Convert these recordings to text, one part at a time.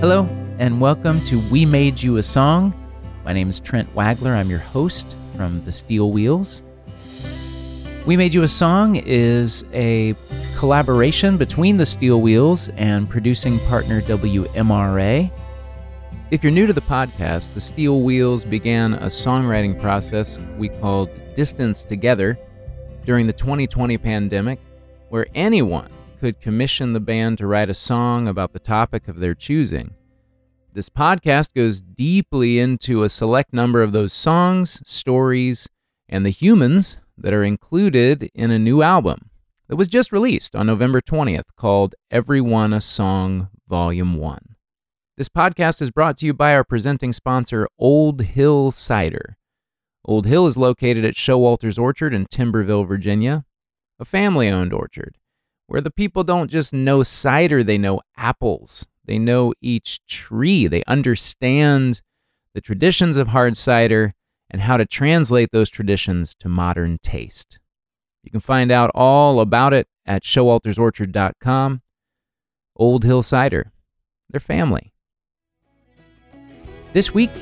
Hello, and welcome to We Made You a Song. My name is Trent Wagler. I'm your host from the Steel Wheels. We Made You a Song is a collaboration between the Steel Wheels and producing partner WMRA. If you're new to the podcast, the Steel Wheels began a songwriting process we called Distance Together during the 2020 pandemic, where anyone could commission the band to write a song about the topic of their choosing. This podcast goes deeply into a select number of those songs, stories, and the humans that are included in a new album that was just released on November 20th called Everyone a Song Volume 1. This podcast is brought to you by our presenting sponsor, Old Hill Cider. Old Hill is located at Showalter's Orchard in Timberville, Virginia, a family owned orchard where the people don't just know cider, they know apples. They know each tree. They understand the traditions of hard cider and how to translate those traditions to modern taste. You can find out all about it at showaltersorchard.com. Old Hill Cider, their family. This week,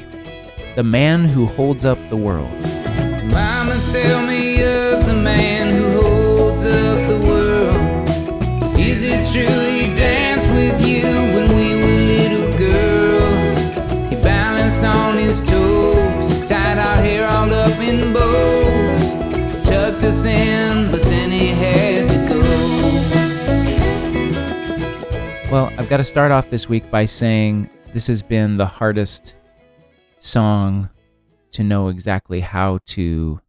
the man who holds up the world. Mama, tell me of the man True danced with you when we were little girls? He balanced on his toes, tied our hair all up in bows, tucked us in, but then he had to go. Well, I've got to start off this week by saying this has been the hardest song to know exactly how to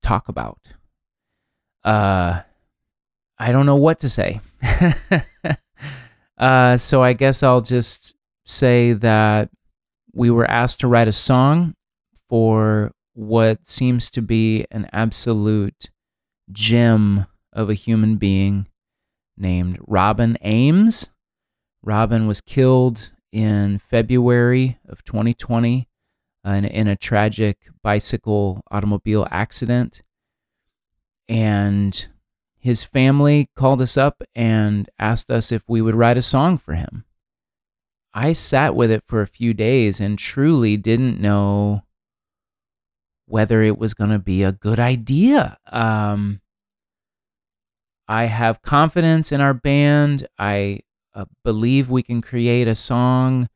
talk about. Uh, I don't know what to say. uh, so I guess I'll just say that we were asked to write a song for what seems to be an absolute gem of a human being named Robin Ames. Robin was killed in February of 2020 uh, in, in a tragic bicycle automobile accident. And his family called us up and asked us if we would write a song for him. I sat with it for a few days and truly didn't know whether it was going to be a good idea. Um, I have confidence in our band. I uh, believe we can create a song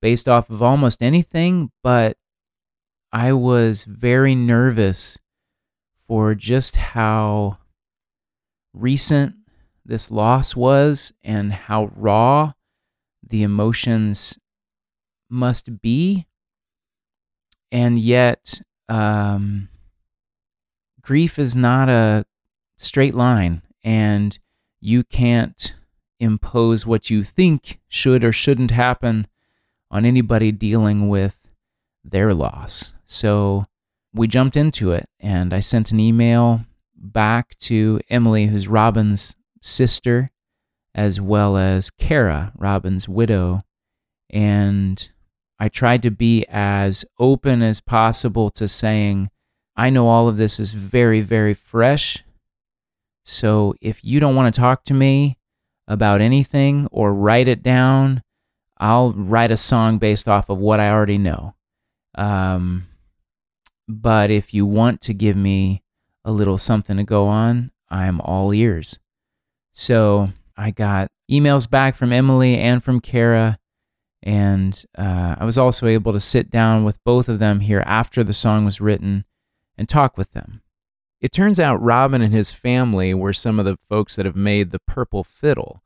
based off of almost anything, but I was very nervous for just how recent this loss was and how raw the emotions must be. And yet, um, grief is not a straight line, and you can't impose what you think should or shouldn't happen on anybody dealing with their loss. So we jumped into it, and I sent an email back to Emily, who's Robin's sister, as well as Kara, Robin's widow. And I tried to be as open as possible to saying, I know all of this is very, very fresh. So if you don't want to talk to me about anything or write it down, I'll write a song based off of what I already know. Um, but if you want to give me a little something to go on, I'm all ears. So I got emails back from Emily and from Kara, and uh, I was also able to sit down with both of them here after the song was written and talk with them. It turns out Robin and his family were some of the folks that have made the Purple Fiddle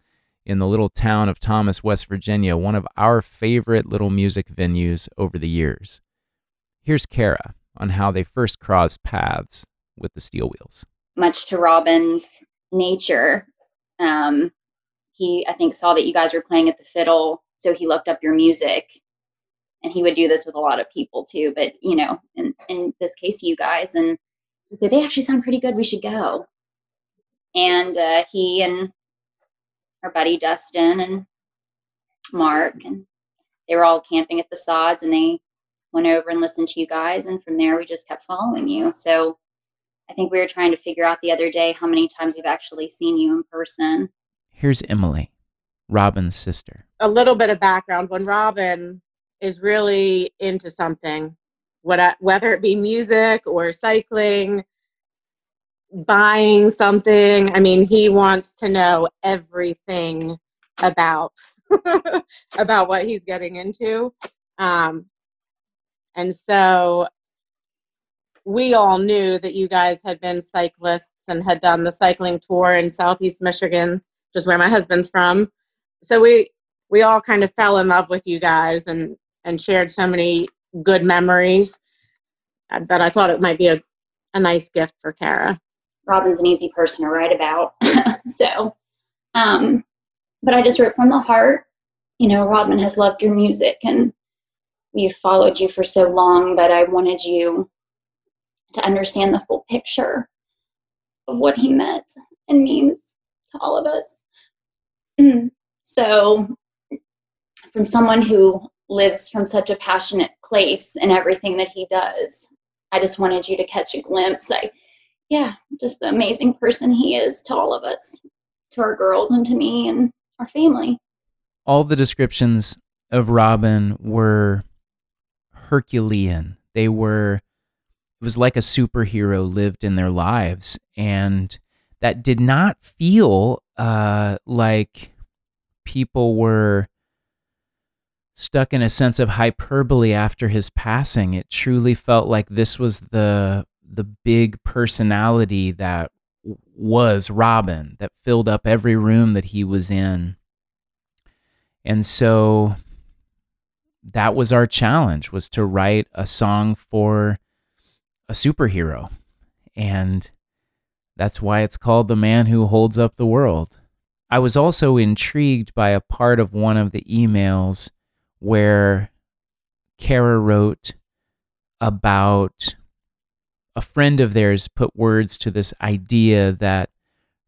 in the little town of Thomas, West Virginia, one of our favorite little music venues over the years. Here's Kara on how they first crossed paths with the Steel Wheels. Much to Robin's nature, um, he I think saw that you guys were playing at the fiddle, so he looked up your music, and he would do this with a lot of people too. But you know, in in this case, you guys, and so they actually sound pretty good. We should go. And uh, he and our buddy Dustin and Mark, and they were all camping at the sods, and they went over and listened to you guys, and from there we just kept following you. So I think we were trying to figure out the other day how many times we've actually seen you in person. Here's Emily, Robin's sister. a little bit of background. When Robin is really into something, whether it be music or cycling, buying something, I mean, he wants to know everything about about what he's getting into. Um, and so we all knew that you guys had been cyclists and had done the cycling tour in southeast Michigan, just where my husband's from. So we we all kind of fell in love with you guys and and shared so many good memories that I thought it might be a, a nice gift for Kara. Robin's an easy person to write about. so, um, but I just wrote from the heart. You know, Robin has loved your music and we've followed you for so long, but I wanted you to understand the full picture of what he meant and means to all of us. Mm. so, from someone who lives from such a passionate place in everything that he does, I just wanted you to catch a glimpse. Like, yeah, just the amazing person he is to all of us, to our girls, and to me and our family. All the descriptions of Robin were Herculean. They were, it was like a superhero lived in their lives. And that did not feel uh, like people were stuck in a sense of hyperbole after his passing. It truly felt like this was the the big personality that was Robin that filled up every room that he was in. And so that was our challenge was to write a song for a superhero. And that's why it's called The Man Who Holds Up the World. I was also intrigued by a part of one of the emails where Kara wrote about a friend of theirs put words to this idea that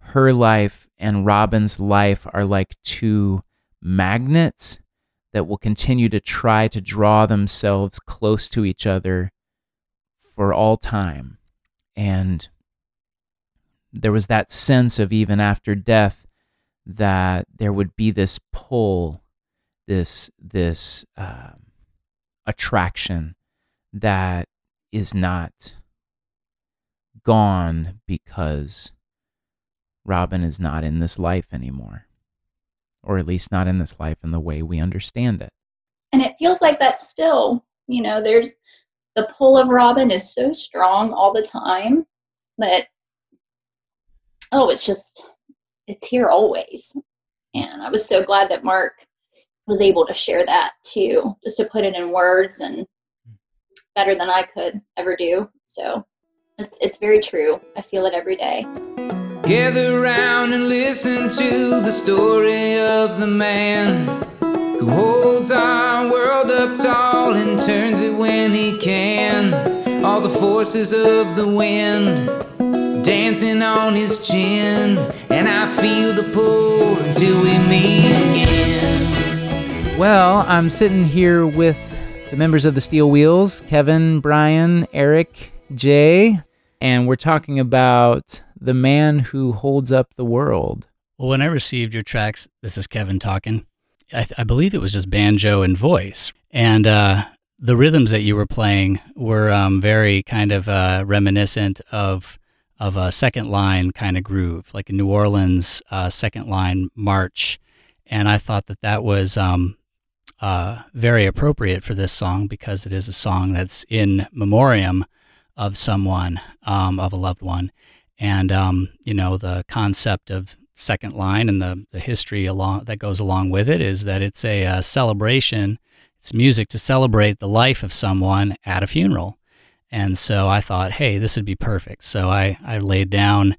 her life and Robin's life are like two magnets that will continue to try to draw themselves close to each other for all time. And there was that sense of even after death that there would be this pull, this this uh, attraction that is not gone because Robin is not in this life anymore, or at least not in this life in the way we understand it. And it feels like that still, you know, there's the pull of Robin is so strong all the time that, oh, it's just, it's here always. And I was so glad that Mark was able to share that too, just to put it in words and better than I could ever do. So it's, it's very true. I feel it every day. Gather round and listen to the story of the man who holds our world up tall and turns it when he can. All the forces of the wind dancing on his chin, and I feel the pull until we meet again. Well, I'm sitting here with the members of the Steel Wheels Kevin, Brian, Eric, Jay, and we're talking about the man who holds up the world. Well, when I received your tracks, this is Kevin talking. I, I believe it was just banjo and voice, and uh, the rhythms that you were playing were um, very kind of uh, reminiscent of of a second line kind of groove, like a New Orleans uh, second line march. And I thought that that was um, uh, very appropriate for this song because it is a song that's in memoriam of someone, um, of a loved one. And, um, you know, the concept of second line and the, the history along that goes along with it is that it's a, a uh, celebration. It's music to celebrate the life of someone at a funeral. And so I thought, hey, this would be perfect. So I, I laid down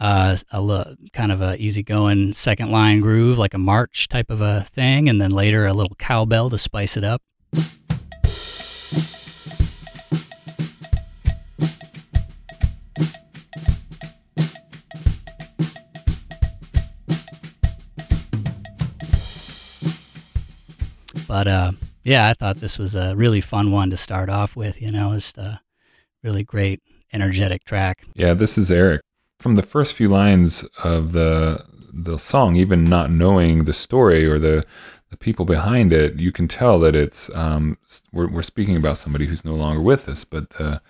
uh, a kind of a easygoing second line groove, like a march type of a thing, and then later a little cowbell to spice it up. But uh, yeah, I thought this was a really fun one to start off with. You know, it's a really great, energetic track. Yeah, this is Eric. From the first few lines of the the song, even not knowing the story or the the people behind it, you can tell that it's um, we're, we're speaking about somebody who's no longer with us, but the,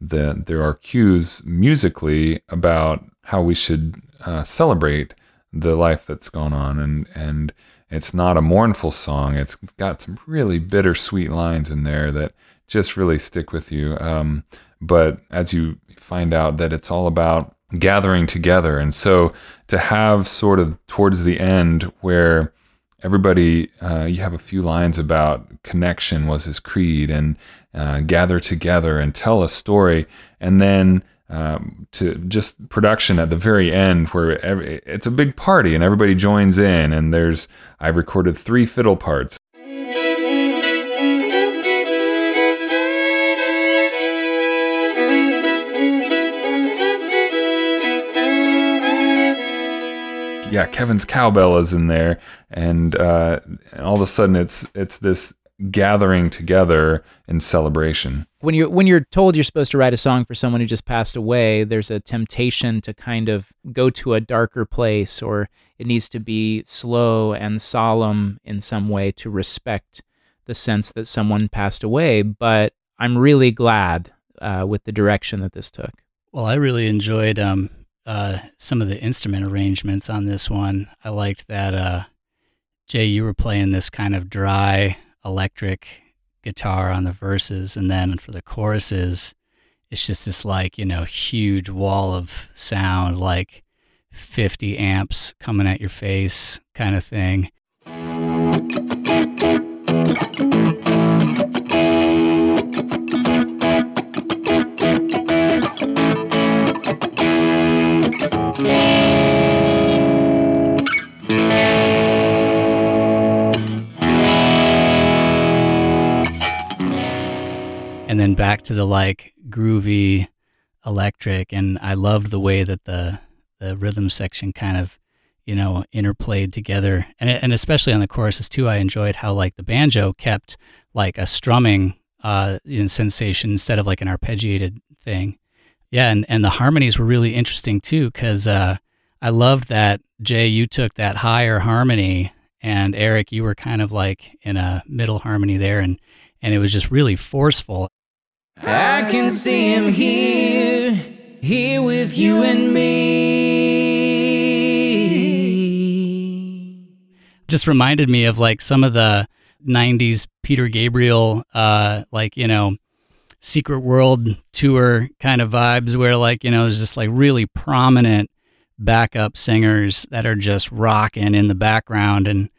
the there are cues musically about how we should uh, celebrate the life that's gone on, and and it's not a mournful song. It's got some really bittersweet lines in there that just really stick with you. Um, but as you find out that it's all about gathering together, and so to have sort of towards the end where everybody uh, you have a few lines about connection was his creed and uh, gather together and tell a story and then um, to just production at the very end where every, it's a big party and everybody joins in and there's i've recorded three fiddle parts. Yeah, Kevin's cowbell is in there, and, uh, and all of a sudden it's it's this gathering together in celebration. When you're when you're told you're supposed to write a song for someone who just passed away, there's a temptation to kind of go to a darker place, or it needs to be slow and solemn in some way to respect the sense that someone passed away. But I'm really glad uh, with the direction that this took. Well, I really enjoyed um, uh, some of the instrument arrangements on this one. I liked that, uh, Jay, you were playing this kind of dry electric guitar on the verses, and then for the choruses, it's just this like, you know, huge wall of sound, like 50 amps coming at your face kind of thing. Back to the like groovy electric and I loved the way that the the rhythm section kind of you know interplayed together. And and especially on the choruses too I enjoyed how like the banjo kept like a strumming uh sensation instead of like an arpeggiated thing. Yeah and and the harmonies were really interesting too cuz uh I loved that Jay you took that higher harmony and Eric you were kind of like in a middle harmony there and and it was just really forceful I can see him here, here with you and me. just reminded me of like some of the 90s Peter Gabriel uh like you know secret world tour kind of vibes where like you know there's just like really prominent backup singers that are just rocking in the background and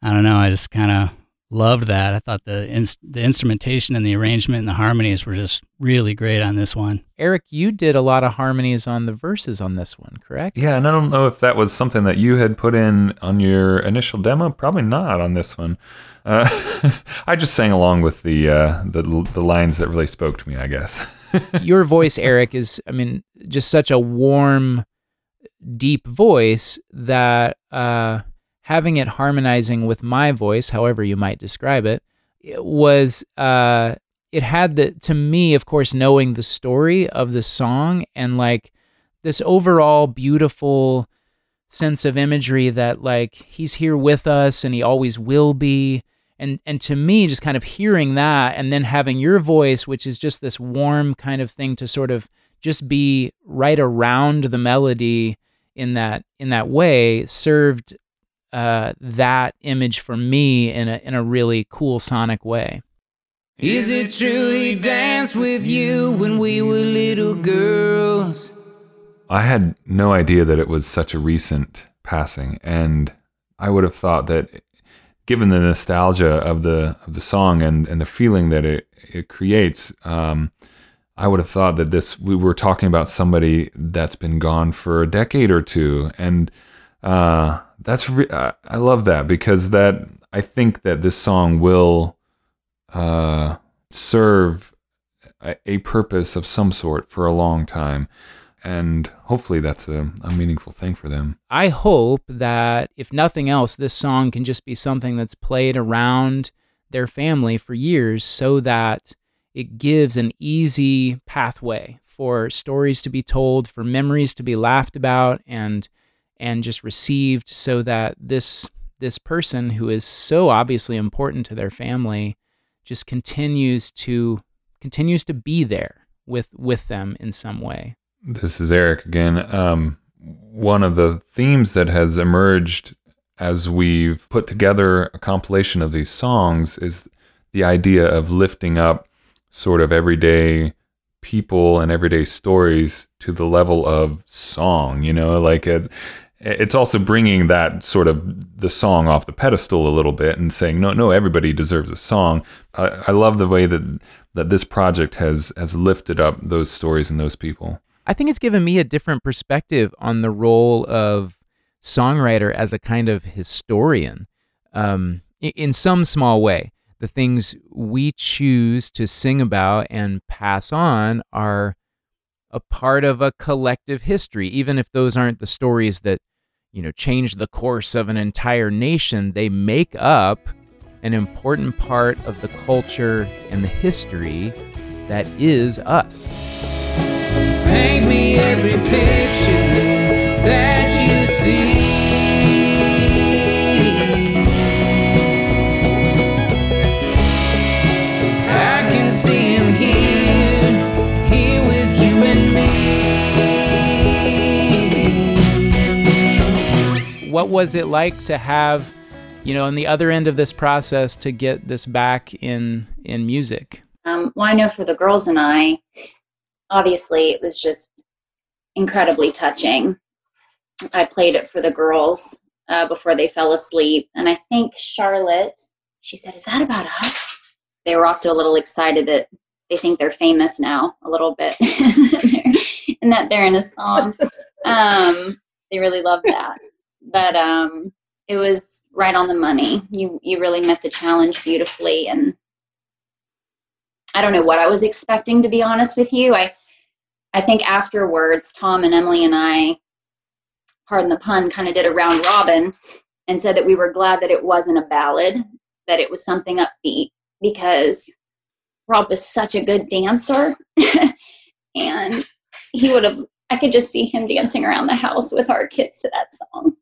I don't know I just kind of loved that I thought the ins- the instrumentation and the arrangement and the harmonies were just really great on this one Eric, you did a lot of harmonies on the verses on this one, correct? Yeah, and I don't know if that was something that you had put in on your initial demo. Probably not on this one. Uh, I just sang along with the, uh, the the lines that really spoke to me. I guess. Your voice, Eric, is, I mean, just such a warm, deep voice that uh, having it harmonizing with my voice, however you might describe it, it was uh, it had the to me, of course, knowing the story of the song and like this overall beautiful sense of imagery that like he's here with us and he always will be. And and to me just kind of hearing that and then having your voice which is just this warm kind of thing to sort of just be right around the melody in that in that way served uh, that image for me in a in a really cool sonic way. Is it true he danced with you when we were little girls? I had no idea that it was such a recent passing, and I would have thought that, given the nostalgia of the of the song and, and the feeling that it it creates, um, I would have thought that this we were talking about somebody that's been gone for a decade or two, and uh, that's re- I I love that because that I think that this song will uh, serve a, a purpose of some sort for a long time and hopefully that's a, a meaningful thing for them. I hope that if nothing else, this song can just be something that's played around their family for years so that it gives an easy pathway for stories to be told, for memories to be laughed about and and just received so that this this person who is so obviously important to their family just continues to continues to be there with with them in some way. This is Eric again. Um, one of the themes that has emerged as we've put together a compilation of these songs is the idea of lifting up sort of everyday people and everyday stories to the level of song, you know, like it, it's also bringing that sort of the song off the pedestal a little bit and saying, no, no, everybody deserves a song. I, I love the way that, that this project has, has lifted up those stories and those people. I think it's given me a different perspective on the role of songwriter as a kind of historian um, in some small way. The things we choose to sing about and pass on are a part of a collective history, even if those aren't the stories that you know change the course of an entire nation. They make up an important part of the culture and the history that is us. Paint me every picture that you see. What was it like to have, you know, on the other end of this process to get this back in in music? Um, well, I know for the girls and I, obviously, it was just incredibly touching. I played it for the girls uh, before they fell asleep, and I think Charlotte, she said, "Is that about us?" They were also a little excited that they think they're famous now, a little bit, and that they're in a song. Um, they really love that, but um, it was right on the money. You you really met the challenge beautifully, and I don't know what I was expecting to be honest with you. I I think afterwards, Tom and Emily and I, pardon the pun, kind of did a round robin and said that we were glad that it wasn't a ballad, that it was something upbeat because Rob was such a good dancer. and he would have, I could just see him dancing around the house with our kids to that song.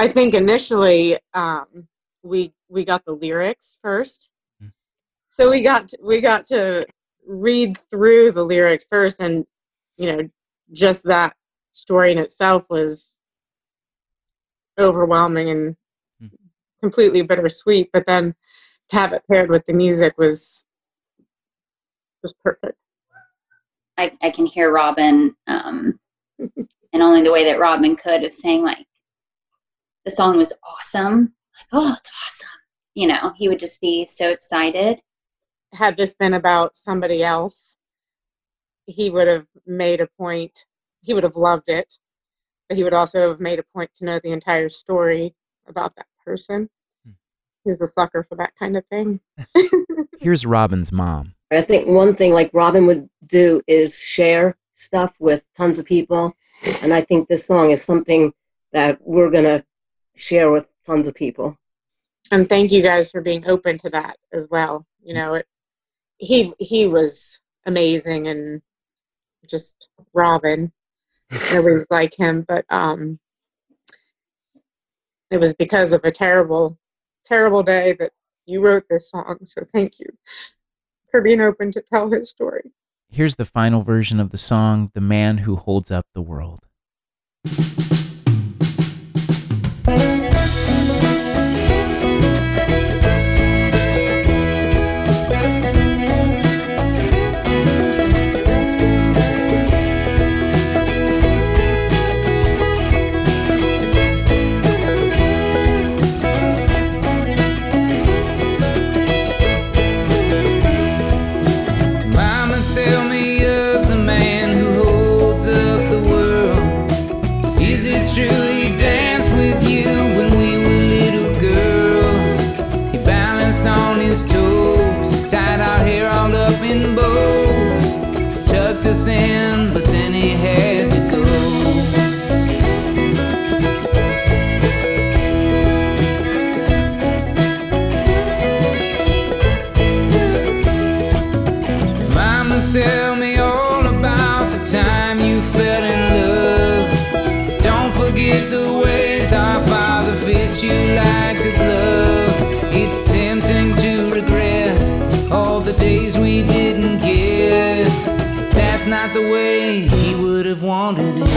I think initially um, we we got the lyrics first, Mm. so we got we got to read through the lyrics first, and you know, just that story in itself was overwhelming and Mm. completely bittersweet. But then to have it paired with the music was was perfect. I, I can hear Robin, um, and only the way that Robin could of saying like, the song was awesome. Like, oh, it's awesome. You know, he would just be so excited. Had this been about somebody else, he would have made a point. He would have loved it, but he would also have made a point to know the entire story about that person. Hmm. He's a sucker for that kind of thing. Here's Robin's mom. I think one thing like Robin would do is share stuff with tons of people. And I think this song is something that we're going to share with tons of people. and thank you guys for being open to that as well. You know, it, he he was amazing and just Robin. Everyone's like him, but um, it was because of a terrible, terrible day that you wrote this song. So thank you for being open to tell his story. Here's the final version of the song, The Man Who Holds Up the World. forget the ways our Father fits you like a glove. It's tempting to regret all the days we didn't get. That's not the way He would have wanted it.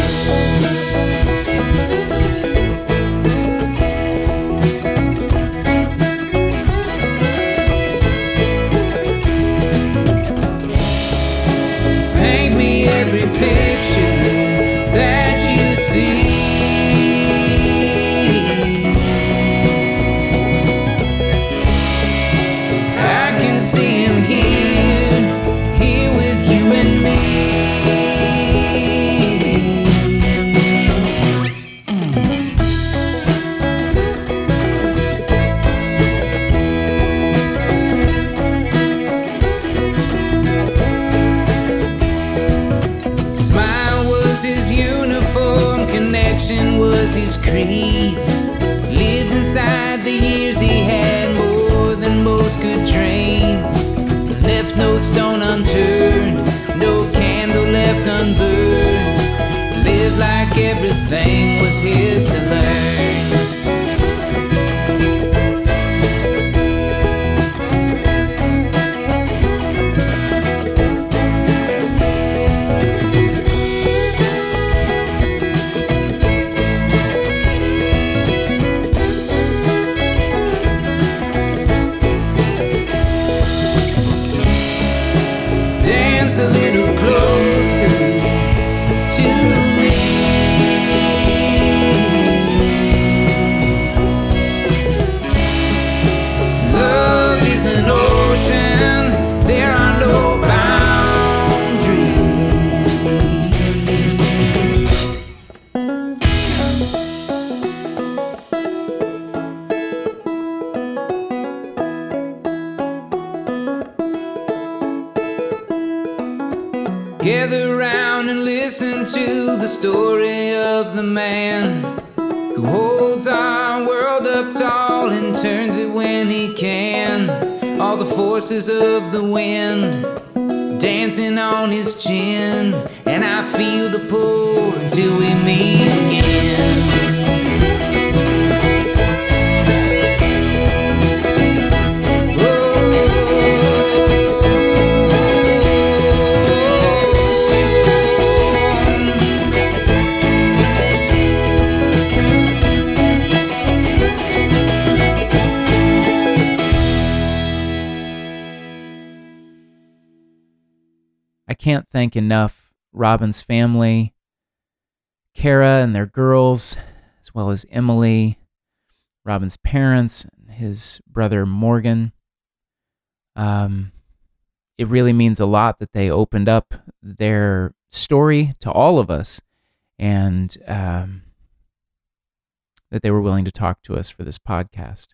Was dancing on his chin, and I feel the pull until we meet again. Can't thank enough Robin's family, Kara and their girls, as well as Emily, Robin's parents, his brother Morgan. Um, it really means a lot that they opened up their story to all of us and um, that they were willing to talk to us for this podcast.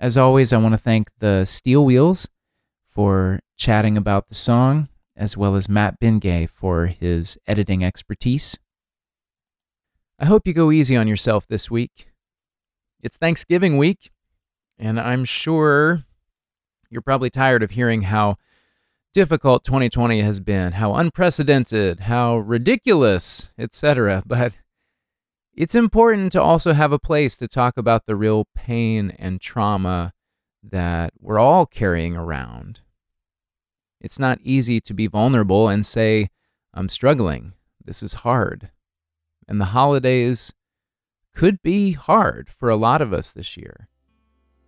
As always, I want to thank the Steel Wheels for chatting about the song, as well as Matt Bingay for his editing expertise. I hope you go easy on yourself this week. It's Thanksgiving week, and I'm sure you're probably tired of hearing how difficult 2020 has been, how unprecedented, how ridiculous, etc. But it's important to also have a place to talk about the real pain and trauma that we're all carrying around. It's not easy to be vulnerable and say, I'm struggling. This is hard. And the holidays could be hard for a lot of us this year.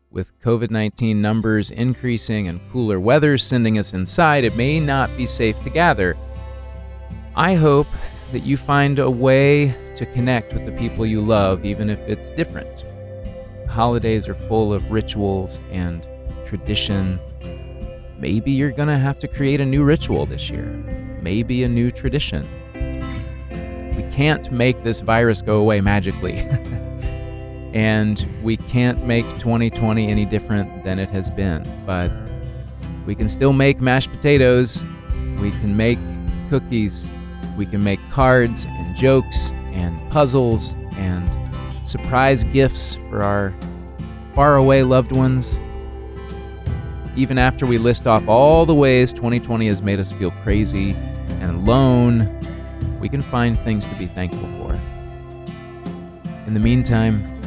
With COVID 19 numbers increasing and cooler weather sending us inside, it may not be safe to gather. I hope that you find a way to connect with the people you love, even if it's different. Holidays are full of rituals and tradition. Maybe you're going to have to create a new ritual this year, maybe a new tradition. We can't make this virus go away magically. and we can't make 2020 any different than it has been. But we can still make mashed potatoes, we can make cookies, we can make cards and jokes and puzzles and surprise gifts for our faraway loved ones. Even after we list off all the ways 2020 has made us feel crazy and alone, we can find things to be thankful for. In the meantime,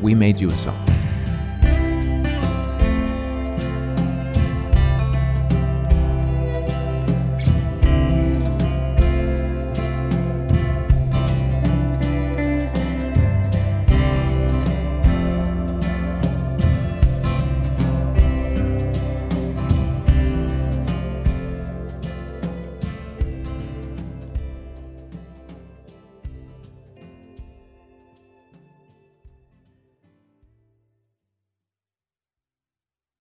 we made you a song.